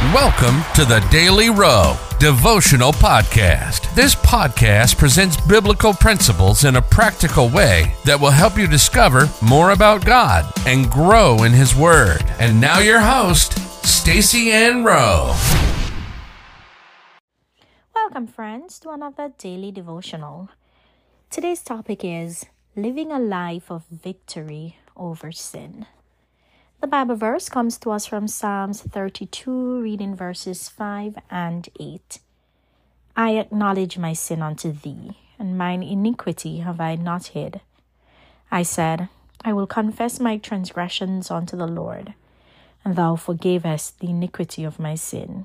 Welcome to the Daily Rowe Devotional Podcast. This podcast presents biblical principles in a practical way that will help you discover more about God and grow in His Word. And now, your host, Stacy Ann Rowe. Welcome, friends, to another daily devotional. Today's topic is living a life of victory over sin. The Bible verse comes to us from Psalms 32, reading verses 5 and 8. I acknowledge my sin unto thee, and mine iniquity have I not hid. I said, I will confess my transgressions unto the Lord, and thou forgavest the iniquity of my sin.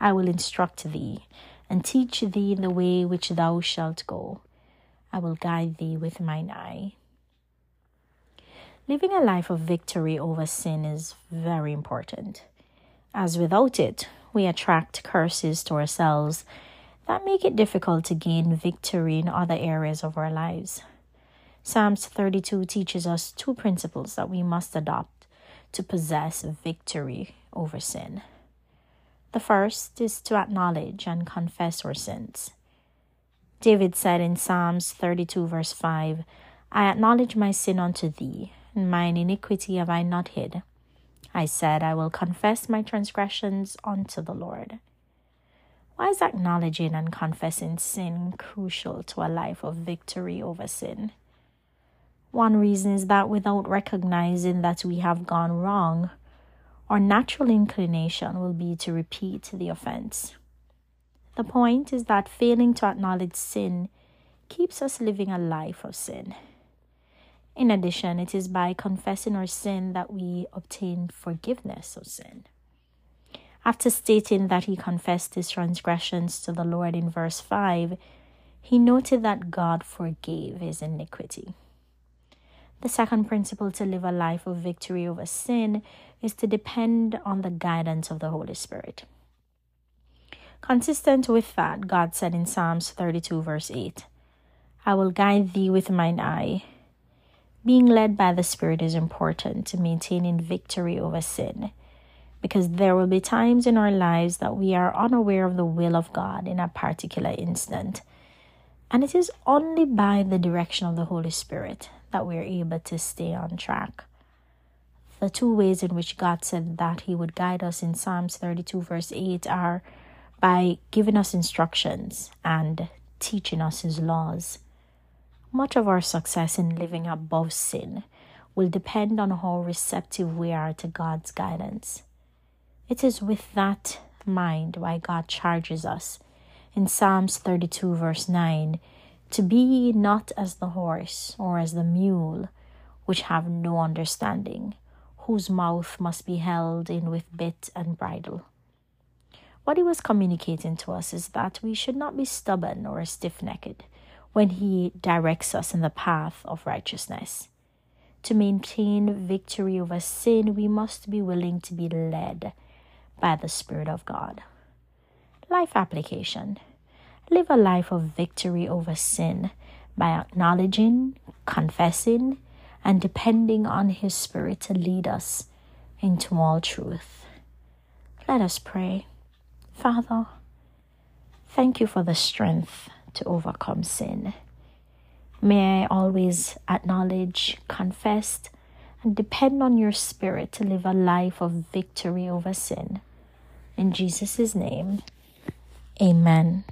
I will instruct thee, and teach thee in the way which thou shalt go. I will guide thee with mine eye. Living a life of victory over sin is very important, as without it, we attract curses to ourselves that make it difficult to gain victory in other areas of our lives. Psalms 32 teaches us two principles that we must adopt to possess victory over sin. The first is to acknowledge and confess our sins. David said in Psalms 32, verse 5, I acknowledge my sin unto thee mine iniquity have I not hid. I said, I will confess my transgressions unto the Lord. Why is acknowledging and confessing sin crucial to a life of victory over sin? One reason is that without recognizing that we have gone wrong, our natural inclination will be to repeat the offense. The point is that failing to acknowledge sin keeps us living a life of sin. In addition, it is by confessing our sin that we obtain forgiveness of sin. After stating that he confessed his transgressions to the Lord in verse 5, he noted that God forgave his iniquity. The second principle to live a life of victory over sin is to depend on the guidance of the Holy Spirit. Consistent with that, God said in Psalms 32, verse 8, I will guide thee with mine eye being led by the Spirit is important to maintaining victory over sin because there will be times in our lives that we are unaware of the will of God in a particular instant. And it is only by the direction of the Holy Spirit that we are able to stay on track. The two ways in which God said that He would guide us in Psalms 32, verse 8, are by giving us instructions and teaching us His laws. Much of our success in living above sin will depend on how receptive we are to God's guidance. It is with that mind why God charges us in Psalms 32, verse 9 to be not as the horse or as the mule, which have no understanding, whose mouth must be held in with bit and bridle. What he was communicating to us is that we should not be stubborn or stiff necked when He directs us in the path of righteousness. To maintain victory over sin, we must be willing to be led by the Spirit of God. Life application Live a life of victory over sin by acknowledging, confessing, and depending on His Spirit to lead us into all truth. Let us pray. Father, thank you for the strength to overcome sin. May I always acknowledge, confess, and depend on your spirit to live a life of victory over sin. In Jesus' name, amen.